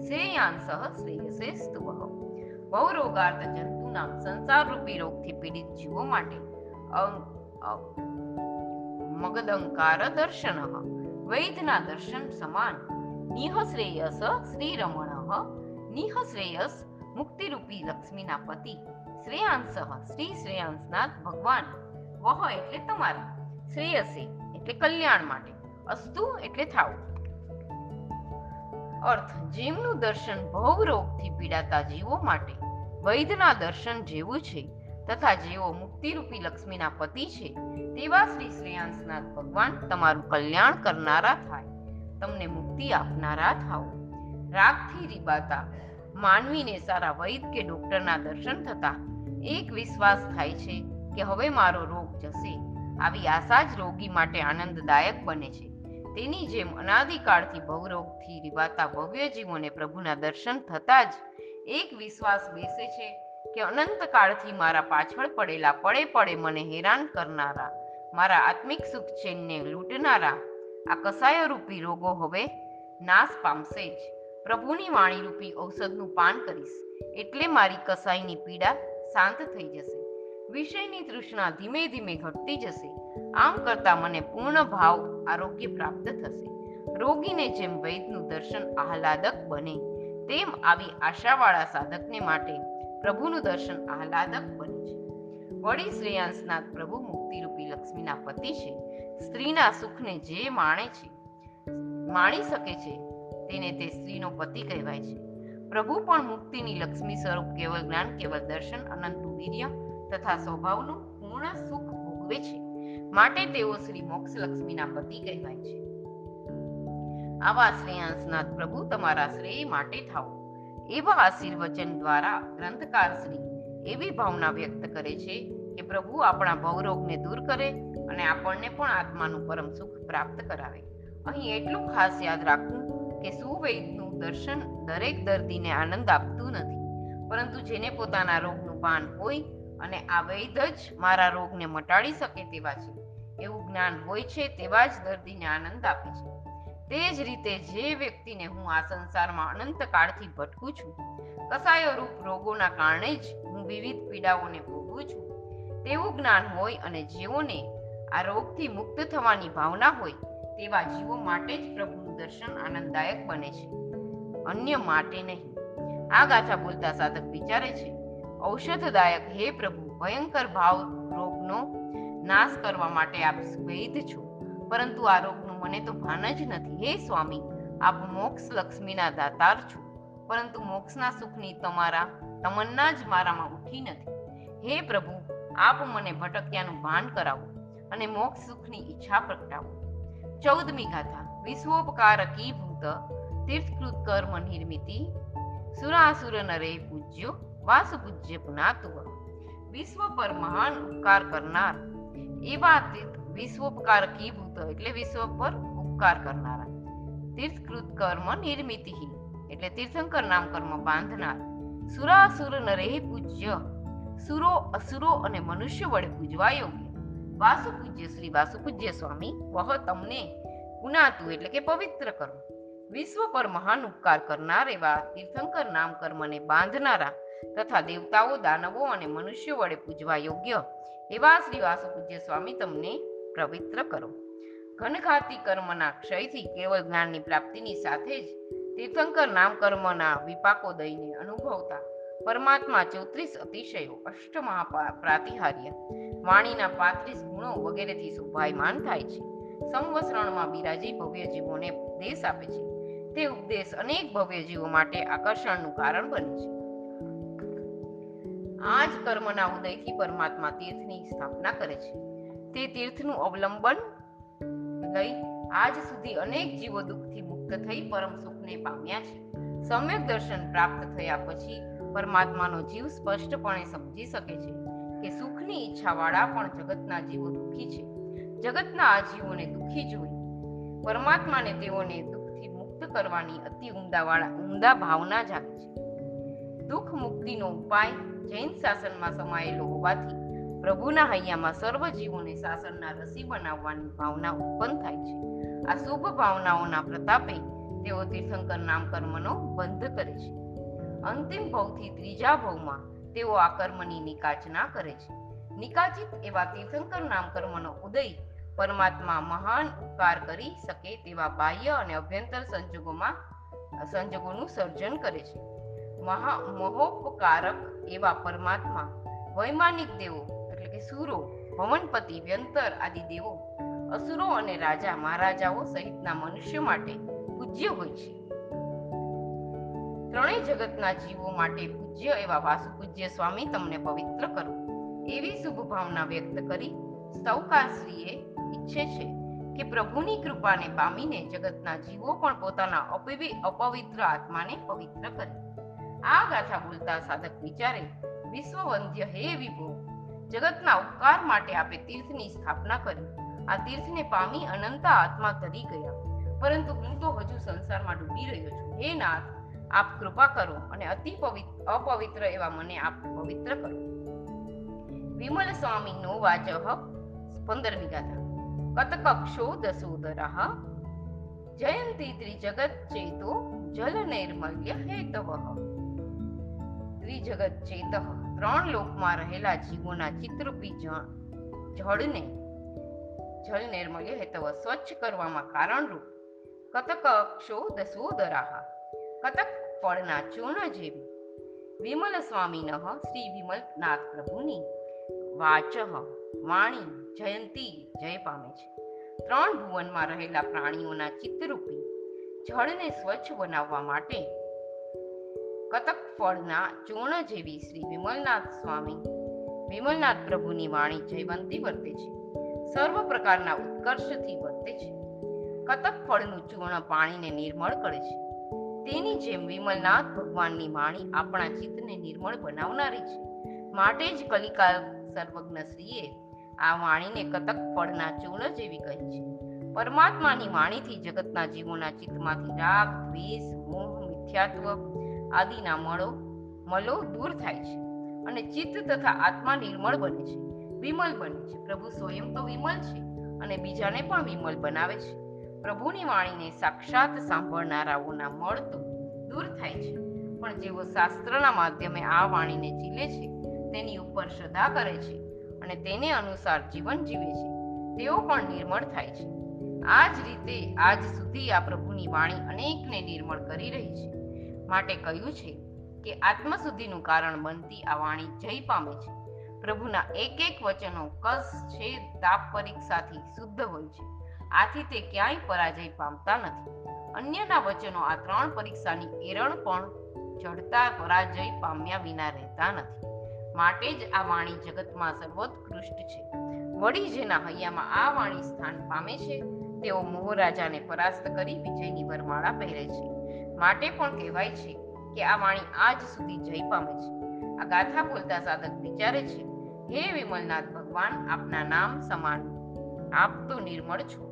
શ્રેયાંશ શ્રેયસે સ્તુવ ભવરોગાર્ત જંતુ નામ સંસાર રૂપી રોગથી પીડિત જીવો માટે મગદંકાર દર્શન વૈદના દર્શન સમાન. નિહ શ્રેયસ શ્રીરમણ નિહ મુક્તિરૂપી લક્ષ્મીના પતિ. શ્રેયાંશ, શ્રી શ્રેયાંશનાથ ભગવાન. વહ એટલે તમારા. શ્રેયસે એટલે કલ્યાણ માટે. અસ્તુ એટલે થાવ. અર્થ, જીવનું દર્શન ભવ રોગથી પીડાતા જીવો માટે. વૈદના દર્શન જેવું છે તથા જેઓ મુક્તિરૂપી લક્ષ્મીના પતિ છે તેવા શ્રી શ્રેયાંશનાથ ભગવાન તમારું કલ્યાણ કરનારા થાય. તમને મુક્તિ આપનારા થાઓ. રાગથી રીબાતા, માનવીને સારા વૈદ કે ડોક્ટરના દર્શન થતા એક વિશ્વાસ થાય છે કે હવે મારો રોગ જશે. આવી આશા જ રોગી માટે આનંદદાયક બને છે. તેની જેમ અનાદિકાળથી ભવરોગથી રીવાતા ભવ્ય જીવોને પ્રભુના દર્શન થતા જ એક વિશ્વાસ બેસે છે કે અનંત કાળથી મારા પાછળ પડેલા પડે પડે મને હેરાન કરનારા, મારા આત્મિક સુખ ચેનને લૂંટનારા, આ કસાય રૂપી રોગો હવે નાશ પામશે જ. પ્રભુની વાણી રૂપી ઔષધનું પાન કરીશ, એટલે મારી કસાઈની પીડા શાંત થઈ જશે. વિષયની તૃષ્ણા ધીમે ધીમે ઘટતી જશે. આમ કરતા મને પૂર્ણ ભાવ આરોગ્ય પ્રાપ્ત થશે. રોગીને જેમ વૈદનું દર્શન આહલાદક બને તેમ આવી આશાવાળા સાધકને માટે પ્રભુનું દર્શન આહલાદક બને છે. વળી શ્રેયાંશનાથ પ્રભુ મુક્તિરૂપી લક્ષ્મીના પતિ છે. સ્ત્રીના સુખને જે માણે છે, માણી શકે છે, તેને તે સ્ત્રીનો પતિ કહેવાય છે. પ્રભુ પણ મુક્તિની લક્ષ્મી સ્વરૂપ કેવળ જ્ઞાન, કેવળ દર્શન, અનંત વીર્ય તથા સ્વભાવનું પૂર્ણ સુખ ભોગવે છે. માટે તેઓ શ્રી મોક્ષ લક્ષ્મીના પતિ કહેવાય છે. આવા શ્રેયાંશનાથ પ્રભુ તમારા શ્રેય માટે થાઓ. એવા આશીર્વચન દ્વારા ગ્રંથકાર શ્રી એવી ભાવના વ્યક્ત કરે છે કે પ્રભુ આપણા ભવરોગને દૂર કરે અને આપણને પણ આત્માનું પરમ સુખ પ્રાપ્ત કરાવે. અહીં એટલું ખાસ યાદ રાખવું કે સુવૈદનું દર્શન દરેક દર્દીને આનંદ આપતું નથી, પરંતુ જેને પોતાના રોગનું ભાન હોય અને આ વૈદ જ મારા રોગને મટાડી શકે તેવા છે, એવું જ્ઞાન હોય છે તેવા જ દર્દીને આનંદ આપે છે. તે જ રીતે જે વ્યક્તિને હું આ સંસારમાં અનંત કાળથી ભટકું છું કસાયો રૂપ રોગોના કારણે જ હું વિવિધ પીડાઓને ભોગવું છું. તેવું જ્ઞાન હોય અને જેઓને આ રોગથી મુક્ત થવાની ભાવના હોય, તેવા જીવો માટે જ પ્રભુનું દર્શન આનંદદાયક બને છે. અન્ય માટે નહીં. આ ગાથા બોલતા સાધક વિચારે છે, ઔષધદાયક હે પ્રભુ, ભયંકર ભાવ રોગનો નાશ કરવા માટે આપ વૈધ છો. પરંતુ આ મને તો ભાન જ નથી, હે સ્વામી? આપ મોક્ષ લક્ષ્મીના દાતાર છો. પરંતુ મોક્ષના સુખની તમારા તમન્ના જ મારામાં ઉઠી નથી. હે પ્રભુ, આપ મને ભટક્યાનું ભાન કરાવો અને મોક્ષ સુખની ઈચ્છા પ્રગટાવો. ચૌદમી ગાથા, વિશ્વોપકાર કી ભૂત, તીર્થકૃત કર્મ નિર્મિતિ, સુરાસુર નરે પૂજ્યો વાસુ પૂજ્ય પુનાતુવ. વિશ્વ પર મહાન ઉપકાર કરનાર એવા તીર્થ વિશ્વોપકાર કી ભૂત એટલે વિશ્વ પર ઉપકાર કરનારા. તીર્થકૃત કર્મ નિર્મિતિ એટલે તીર્થંકર નામ કર્મ બાંધનાર. સુરાસુર નરે પૂજ્ય. સુરો અસુરો અને મનુષ્ય વડે પૂજવા યોગ્ય. વાસુ પૂજ્ય શ્રી વાસુ પૂજ્ય સ્વામી, વહ તમને પુનાતુ એટલે કે પવિત્ર કરો. વિશ્વ પર મહાન ઉપકાર કરનાર એવા તીર્થંકર નામ કર્મને બાંધનારા તથા દેવતાઓ, દાનવો અને મનુષ્ય વડે પૂજવા યોગ્ય એવા શ્રી વાસુ પૂજ્ય સ્વામી તમને પવિત્ર કરો. ઘનઘાતી કર્મના ક્ષયથી કેવળ જ્ઞાનની પ્રાપ્તિની સાથે જ તીર્થંકર નામ કર્મના વિપાકો દઈને અનુભવતા પરમાત્મા ચોત્રીસ અતિશયો અષ્ટ પ્રાતિહાર્ય વાણીના પાંત્રીસ ગુણો વગેરેથી શોભાયમાન થાય છે. સંવસરણમાં બિરાજી ભવ્ય જીવોને ઉપદેશ આપે છે. તે ઉપદેશ અનેક ભવ્ય જીવો માટે આકર્ષણનું કારણ બને છે. આ જ કર્મના ઉદયથી પરમાત્મા તીર્થની સ્થાપના કરે છે. તે તીર્થનું અવલંબન લઈ આજ સુધી અનેક જીવો દુઃખથી મુક્ત થઈ પરમ સુખને પામ્યા છે. સમ્યક દર્શન પ્રાપ્ત થયા પછી પરમાત્માનો જીવ સ્પષ્ટપણે સમજી શકે છે કે સુખની ઈચ્છાવાળા પણ જગતના જીવો દુઃખી છે. જગતના આ જીવોને દુઃખી જોઈ પરમાત્માને તેઓને દુઃખથી મુક્ત કરવાની અતિ ઉમદાવાળા ઉમદા ભાવના જાગે છે. દુઃખ મુક્તિનો ઉપાય જૈન શાસનમાં સમાયેલો હોવાથી પ્રભુના હૈયામાં સર્વ જીવોને શાસનના રસી બનાવવાની ભાવના ઉત્પન્ન થાય છે. આ શુભ ભાવનાઓના પ્રતાપે તેઓ તીર્થંકર નામ કર્મનો બંધ કરે છે. અંતિમ ભવથી ત્રીજા ભવમાં તેઓ આ કર્મની નિકાચના કરે છે. નિકાચિત એવા તીર્થંકર નામ કર્મનો ઉદય પરમાત્મા મહાન ઉપકાર કરી શકે તેવા બાહ્ય અને અભ્યંતર સંજોગોમાં, સંજોગોનું સર્જન કરે છે. મહા, મહોપકારક એવા પરમાત્મા વૈમાનિક દેવો કે ભવનપતિ, વ્યંતર આદિ દેવો. અસુરો અને રાજા મહારાજાઓ સહિતના મનુષ્ય માટે પૂજ્ય હોય છે. ત્રણેય જગતના જીવો માટે પૂજ્ય એવા વાસુ પૂજ્ય સ્વામી તમને પવિત્ર કરો. એવી શુભ ભાવના વ્યક્ત કરી સૌકાશ્રીએ ઈચ્છે છે કે પ્રભુની કૃપાને પામીને જગતના જીવો પણ પોતાના અપવિ, અપવિત્ર આત્માને પવિત્ર કરે. આ ગાથા બોલતા સાધક વિચારે, વિશ્વવંદ્ય હે વિભો જગતના ઉપકાર માટે આપે તીર્થની સ્થાપના કરી. આ તીર્થને પામી અનંત આત્મા તરી ગયા. પરંતુ હું તો હજુ સંસારમાં ડૂબી રહ્યો છું. હે નાથ, આપ કૃપા કરો અને અતિ પવિત્ર, અપવિત્ર એવા મને આપ પવિત્ર કરો. વિમલ સ્વામીનો વાચહ પંદરમી ગાથા કતકક્ષો દસોદરઃ જયંતી ત્રિજગત ચેતો જલ નૈર્મલ્ય હેતવઃ ત્રિજગત ચેતઃ ત્રણ લોકમાં રહેલા જીવોના ચિત્રરૂપી જળને જળ નૈર્મલ્ય હેતવ સ્વચ્છ કરવામાં કારણરૂપ કતક અક્ષો દસવો દરાહા, કતક ફળના ચૂર્ણ જેવી, વિમલ સ્વામીન શ્રી વિમલનાથ પ્રભુની વાચઃ વાણી જયંતી જય પામે છે. ત્રણ ભુવનમાં રહેલા પ્રાણીઓના ચિત્તરૂપી જળને સ્વચ્છ બનાવવા માટે કતક ફળના ચૂર્ણ જેવી શ્રી વિમલનાથ સ્વામી વિમલનાથ પ્રભુની વાણી જયવંતી વર્તે છે. સર્વ પ્રકારના ઉત્કર્ષથી વર્તે છે. કતક ફળનું ચૂર્ણ પાણીને નિર્મળ કરે છે. તેની જેમ વિમલનાથ ભગવાનની વાણી આપણા ચિત્તને નિર્મળ બનાવનારી છે. માટે જ કલિકાલ સર્વજ્ઞ શ્રીએ આ વાણીને કતક ફળના ચૂર્ણ જેવી કહી છે. પરમાત્માની વાણીથી જગતના જીવોના ચિત્તમાંથી રાગ, દ્વેષ, મોહ, મિથ્યાત્વ આદિના મળો, મલો દૂર થાય છે અને ચિત્ત તથા આત્મા નિર્મળ બને છે. વિમલ બને છે. પ્રભુ સ્વયં તો વિમલ છે અને બીજાને પણ વિમલ બનાવે છે. પ્રભુની વાણીને સાક્ષાત સાંભળનારાઓના મળ તો દૂર થાય છે. પણ જેઓ શાસ્ત્રના માધ્યમે આ વાણીને ઝીલે છે, તેની ઉપર શ્રદ્ધા કરે છે અને તેને અનુસાર જીવન જીવે છે. તેઓ પણ નિર્મળ થાય છે. આ જ રીતે આજ સુધી આ પ્રભુની વાણી અનેકને નિર્મળ કરી રહી છે. માટે કહ્યું છે કે આત્મસુદ્ધિનું કારણ બનતી આ વાણી જય પામે છે. પ્રભુના એક એક વચનો કસ છે તાપ પરીક્ષાથી શુદ્ધ હોય છે. આથી તે ક્યાંય પરાજય પામતા નથી. અન્યના વચનો આ ત્રણ પરીક્ષાની એરણ પણ ચડતા પરાજય પામ્યા વિના રહેતા નથી. માટે જ આ વાણી જગતમાં સર્વોત્કૃષ્ટ છે. વળી જેના હૈયામાં આ વાણી સ્થાન પામે છે, તેઓ મોહરાજાને પરાસ્ત કરી વિજયની વરમાળા પહેરે છે. માટે પણ કહેવાય છે કે આ વાણી આજ સુધી જય પામે છે આ ગાથા બોલતા સાધક વિચારે છે. હે વિમલનાથ ભગવાન, આપના નામ સમાન. આપ તો નિર્મળ છો.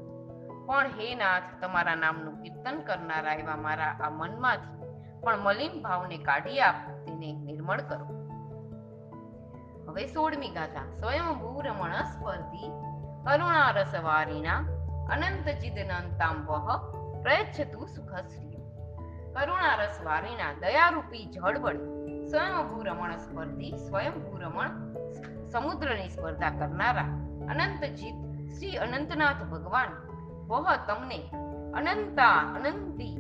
પણ હે નાથ, તમારા નામનું કીર્તન કરનારા એવા મારા આ મનમાંથી પણ મલિન ભાવને કાઢી આપ તેને નિર્મળ કરો. હવે સોળમી ગાથા. સ્વયંભૂ રમણ સ્પર્ધી કરુણા રસવારીના અનંત ચિદનંતાંબહ પ્રયચ્છતુ સુખશ્રિય કરુણા રસવારીના દયારૂપી જળ વડે સ્વયંભૂ રમણ સ્પર્ધી સ્વયંભૂ રમણ સમુદ્રની સ્પર્ધા કરનારા અનંત જીત, શ્રી અનંતનાથ ભગવાન. વહ તમને અનંતા અનંતી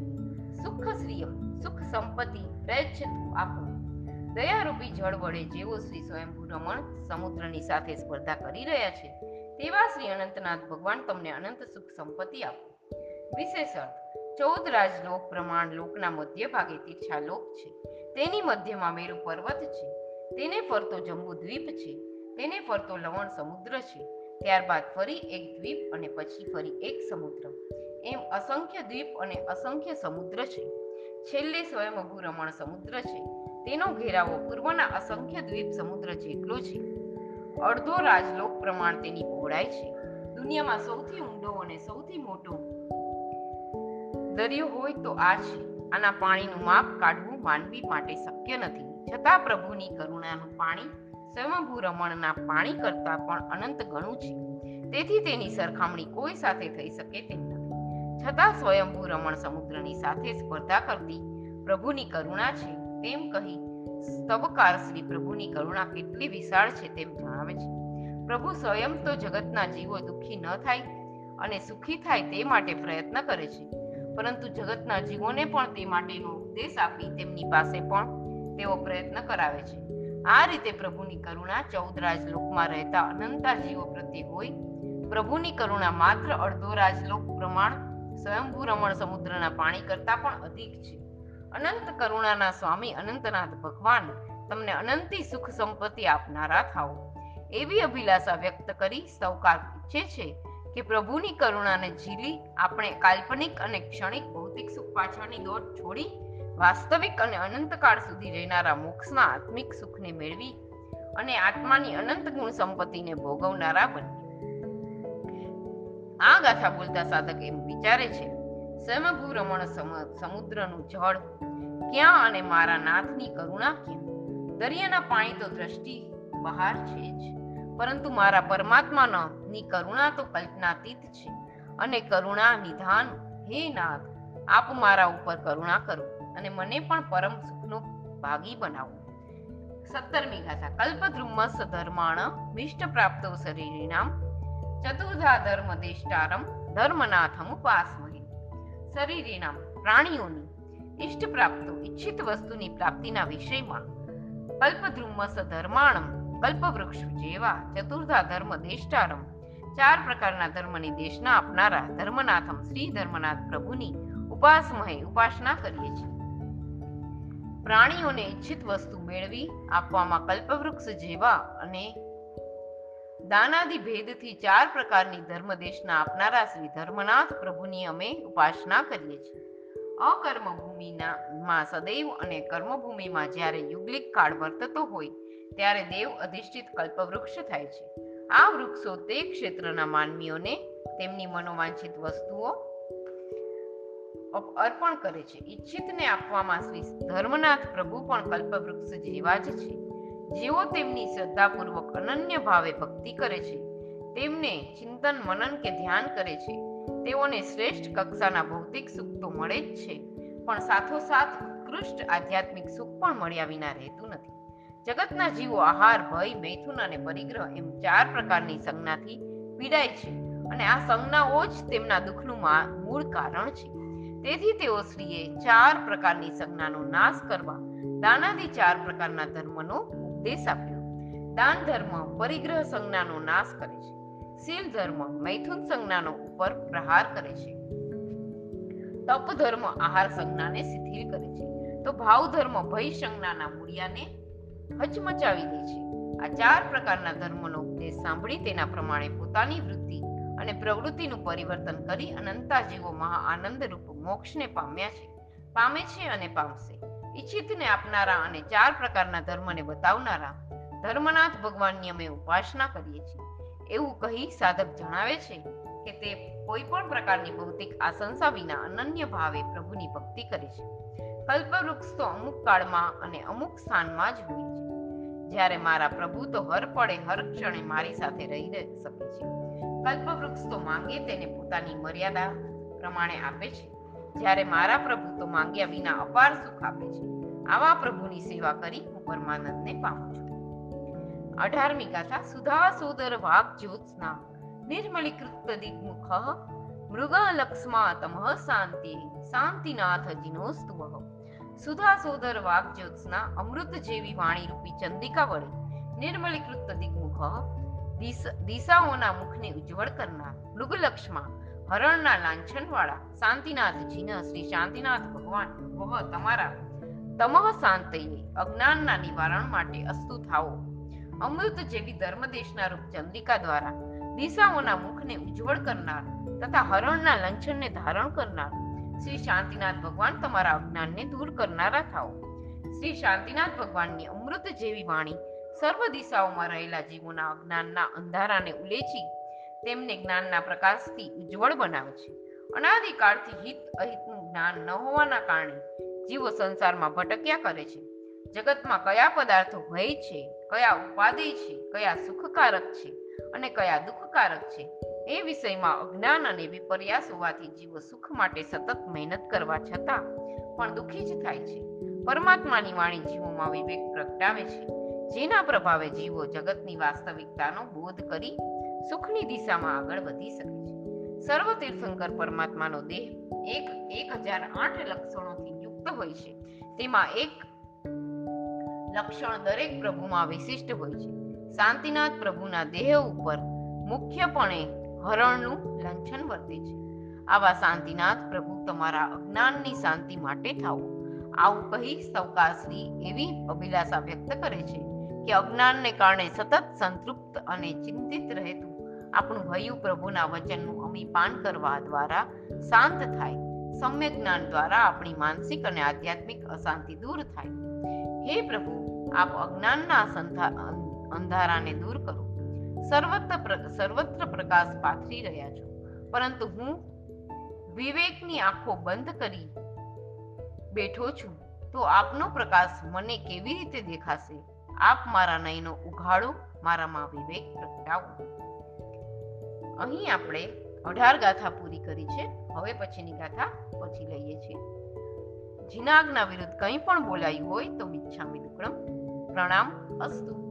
સુખ શ્રીય સુખ સંપત્તિ પ્રયચ્છતુ આપો. દયારૂપી જળ વડે જેવો શ્રી સ્વયંભૂ રમણ સમુદ્રની સાથે સ્પર્ધા કરી રહ્યા છે, તેવા શ્રી અનંતનાથ ભગવાન તમને અનંત સુખ સંપત્તિ આપો. વિશેષ અર્થ ચૌદ રાજલોક પ્રમાણ લોકના મધ્ય ભાગે તીર્થાલોક છે. તેની મધ્યમાં મેરુ પર્વત છે. તેને ફરતો જંબુ દ્વીપ છે. તેને ફરતો લવણ સમુદ્ર છે. ત્યારબાદ ફરી એક દ્વીપ અને પછી ફરી એક સમુદ્ર. એમ અસંખ્ય દ્વીપ અને અસંખ્ય સમુદ્ર છે. છેલ્લે સ્વયંભૂ રમણ સમુદ્ર છે. તેનો ઘેરાવો પૂર્વના અસંખ્ય દ્વીપ સમુદ્ર જેટલો છે. અડધો રાજલોક પ્રમાણ તેની પહોળાઈ છે. દુનિયામાં સૌથી ઊંડો અને સૌથી મોટો દરિયો હોય તો આ છે. આના પાણીનું માપ કાઢવું માનવી માટે શક્ય નથી. છતાં પ્રભુની કરુણાનું પાણી સ્વયંભૂ રમણના પાણી કરતાં પણ અનંત ઘણું છે. તેથી તેની સરખામણી કોઈ સાથે થઈ શકે તેમ નથી. છતાં સ્વયંભૂ રમણ સમુદ્રની સાથે સ્પર્ધા કરતી પ્રભુની કરુણા છે. તેમ કહી સ્તબકાર શ્રી પ્રભુની કરુણા કેટલી વિશાળ છે તેમ જણાવે છે. પ્રભુ સ્વયં તો જગતના જીવો દુઃખી ન થાય અને સુખી થાય તે માટે પ્રયત્ન કરે છે. પરંતુ જગતના જીવોને પણ તે માટેનો ઉપદેશ આપી તેમની પાસે પણ તેઓ પ્રયત્ન કરાવે છે. આ રીતે પ્રભુની કરુણા ચૌદ રાજલોકમાં રહેતા અનંતા જીવો પ્રત્યે હોય. પ્રભુની કરુણા માત્ર અડધો રાજલોક પ્રમાણ સ્વયંભૂ રમણ સમુદ્રના પાણી કરતાં પણ અધિક છે. અનંત કરુણાના સ્વામી અનંતનાથ ભગવાન તમને અનંતી સુખ સંપત્તિ આપનારા થાઓ. એવી અભિલાષા વ્યક્ત કરી સૌકાર ઈચ્છે છે કે પ્રભુની કરુણાને ઝીલી આપણે કાલ્પનિક અને ક્ષણિક ભૌતિક સુખ પાછળની દોટ છોડી વાસ્તવિક અને અનંતકાળ સુધી રહેનારા મોક્ષના આત્મિક સુખને મેળવી અને આત્માની અનંત ગુણ સંપત્તિને ભોગવનારા બનીએ. આ ગાથા બોલતા સાધક એમ વિચારે છે સમભૂ રમણ સમુદ્રનું જળ ક્યાં અને મારા નાથની કરુણા ક્યાં દરિયાના પાણી તો દ્રષ્ટિ બહાર છે જ. પરંતુ મારા પરમાત્માની કરુણા તો કલ્પનાતીત છે અને કરુણા નિધાન હે નાથ આપ મારા ઉપર કરુણા કરો અને મને પણ પરમ સુખનો ભાગી બનાવો. સત્તરમી ગાથા કલ્પદ્રુમસ ધર્માણ મિષ્ટ પ્રાપ્તો શરીરીનામ ચતુર્ધા ધર્મ દેષ્ટારમ, ધર્મનાથમ ઉપાસમહે. શરીરીનામ પ્રાણીઓની ઇષ્ટ પ્રાપ્તો, ઈચ્છિત વસ્તુની પ્રાપ્તિના વિષયમાં કલ્પદ્રુમસ ધર્માણમ કલ્પવૃક્ષ જેવા ચતુર્ધા ધર્મ દેષ્ટારમ. ચાર પ્રકારના ધર્મની દેશના આપનારા ધર્મનાથમ શ્રી ધર્મનાથ પ્રભુની ઉપાસમય ઉપાસના કરીએ છીએ. પ્રાણીઓને ઈચ્છિત વસ્તુ મેળવી આપવામાં કલ્પવૃક્ષ જેવા અને દાનાદિ ભેદથી ચાર પ્રકારની ધર્મદેશના આપનારા શ્રી ધર્મનાથ પ્રભુની અમે ઉપાસના કરીએ છીએ. અકર્મ ભૂમિના માં સદૈવ અને કર્મભૂમિમાં જ્યારે યુગલિક કાળ વર્તતો હોય ત્યારે દેવ અધિષ્ઠિત કલ્પવૃક્ષ થાય છે. આ વૃક્ષો તે ક્ષેત્રના માનવીઓને તેમની મનોવાંછિત વસ્તુઓ અર્પણ કરે છે. ઈચ્છિતને આપવામાં શ્રી ધર્મનાથ પ્રભુ પણ કલ્પવૃક્ષ જેવા જ છે. જેઓ તેમની શ્રદ્ધાપૂર્વક અનન્ય ભાવે ભક્તિ કરે છે. તેમને ચિંતન, મનન કે ધ્યાન કરે છે. તેઓને શ્રેષ્ઠ કક્ષાના ભૌતિક સુખ તો મળે જ છે. પણ સાથોસાથ ઉત્કૃષ્ટ આધ્યાત્મિક સુખ પણ મળ્યા વિના રહેતું નથી. જગતના જીવો આહાર, ભય, મૈથુન અને પરિગ્રહ એમ ચાર પ્રકારની સંજ્ઞાથી પીડાય છે અને આ સંજ્ઞાઓ જ તેમના દુઃખનું મૂળ કારણ છે. તેથી તેઓ શ્રીએ ચાર પ્રકારની સંજ્ઞાનો નાશ કરવા દાનાદી ચાર પ્રકારના ધર્મનો ઉપદેશ આપ્યો. દાન ધર્મ પરિગ્રહ સંજ્ઞાનો નાશ કરે છે. શીલ ધર્મ મૈથુન સંજ્ઞાનો ઉપર પ્રહાર કરે છે. તપ ધર્મ આહાર સંજ્ઞાને શિથિલ કરે છે. તો ભાવ ધર્મ ભય સંજ્ઞાના મૂળિયાને હચમચાવી દે છે. આ ચાર પ્રકારના ધર્મનો ઉપદેશ સાંભળી તેના પ્રમાણે પોતાની વૃત્તિ અને પ્રવૃત્તિનું પરિવર્તન કરી અનંતા જીવો મહા આનંદ રૂપ મોક્ષને પામ્યા છે. પામે છે અને પામશે. ઈચ્છિતને આપનારા અને ચાર પ્રકારના ધર્મને બતાવનારા ધર્મનાથ ભગવાનની અમે ઉપાસના કરીએ છીએ. એવું કહી સાધક જણાવે છે કે તે કોઈ પણ પ્રકારની ભૌતિક આશંસા વિના અનન્ય ભાવે પ્રભુની ભક્તિ કરે છે. કલ્પવૃક્ષ તો અમુક કાળમાં અને અમુક સ્થાનમાં જ હોય છે. જ્યારે મારા પ્રભુ તો હર પડે, હર ક્ષણે મારી સાથે રહી શકે છે. કલ્પવૃક્ષ તો માંગે તેને પોતાની મર્યાદા પ્રમાણે આપે છે. જ્યારે મારા પ્રભુ તો માંગ્યા વિના અપાર સુખ આપે છે. આવા પ્રભુની સેવા કરી હું પરમાનંદને પામું છું. અઢારમી ગાથા, સુધા સોદર વાક જ્યોત્સના, નિર્મલીકૃત દિગ્મુખ, મૃગલક્ષ્મા તમઃ શાંતિ, શાંતિનાથ જીનોસ્તુવ સુધા સોદર વાગ જ્યોત્સના અમૃત જેવી વાણી રૂપી ચંદિકા વડે નિર્મલીકૃત દિગ્મુખ દિશાઓના મુખને ઉજ્જવળ કરનાર મૃગલક્ષ્મા હરણના લાંછનવાળા શાંતિનાથ જીન શ્રી શાંતિનાથ ભગવાન વહ તમારા તમહ શાંતયે અજ્ઞાનના નિવારણ માટે અસ્તુ થાઓ. અમૃત જેવી ધર્મદેશના રૂપ ચંદિકા દ્વારા દિશાઓના મુખને ઉજ્જવળ કરનાર તથા હરણના લંચનને ધારણ કરનાર શ્રી શાંતિનાથ ભગવાન તમારા અજ્ઞાનને દૂર કરનારા થાઓ. શ્રી શાંતિનાથ ભગવાનની અમૃત જેવી વાણી સર્વ દિશાઓમાં રહેલા જીવોના અજ્ઞાનના અંધારાને ઉલેચી તેમને જ્ઞાનના પ્રકાશથી ઉજ્જવળ બનાવે છે. અનાદિકાળથી હિત અહિતનું જ્ઞાન ન હોવાના કારણે જીવો સંસારમાં ભટક્યા કરે છે. જગતમાં કયા પદાર્થો ભય છે, કયા ઉપાધિ છે, કયા સુખકારક છે અને કયા દુઃખકારક છે એ વિષયમાં અજ્ઞાન અને વિપર્યાસ હોવાથી જીવો સુખ માટે સતત મહેનત કરવા છતાં પણ દુઃખી જ થાય છે. પરમાત્માની વાણી જીવોમાં વિવેક પ્રગટાવે છે. જેના પ્રભાવે જીવો જગતની વાસ્તવિકતાનો બોધ કરી સુખની દિશામાં આગળ વધી શકે છે. સર્વ તીર્થંકર પરમાત્માનો દેહ એક એક હજાર આઠ લક્ષણોથી યુક્ત હોય છે. તેમાં એક લક્ષણ દરેક પ્રભુમાં વિશિષ્ટ હોય છે. શાંતિનાથ પ્રભુના દેહ ઉપર મુખ્યપણે હરણનું લંચન વર્તે છે. આવા શાંતિનાથ પ્રભુ તમારા અજ્ઞાનની શાંતિ માટે થાઓ. આવું કહી સૌકાશ્રી એવી અભિલાષા વ્યક્ત કરે છે કે અજ્ઞાનને કારણે સતત સંતૃપ્ત અને ચિંતિત રહેતું આપણું હૈયું પ્રભુના વચનનું અમીપાન કરવા દ્વારા શાંત થાય. સમ્ય જ્ઞાન દ્વારા આપણી માનસિક અને આધ્યાત્મિક અશાંતિ દૂર થાય. હે પ્રભુ, આપ અજ્ઞાનના અંધારાને દૂર કરો. સર્વત્ર સર્વત્ર પ્રકાશ પાથરી રહ્યા છો. પરંતુ હું વિવેકની આંખો બંધ કરી બેઠો છું, તો આપનો પ્રકાશ મને કેવી રીતે દેખાશે? આપ મારા નયનો ઉઘાડો, મારામાં વિવેક પ્રગટાવો. અહીં આપણે અઢાર ગાથા પૂરી કરી છે. હવે પછીની ગાથા પછી લઈએ છીએ. જીનાગના વિરુદ્ધ કંઈ પણ બોલાયું હોય તો મિચ્છામી દુક્કડમ પ્રણામ અસ્તુ.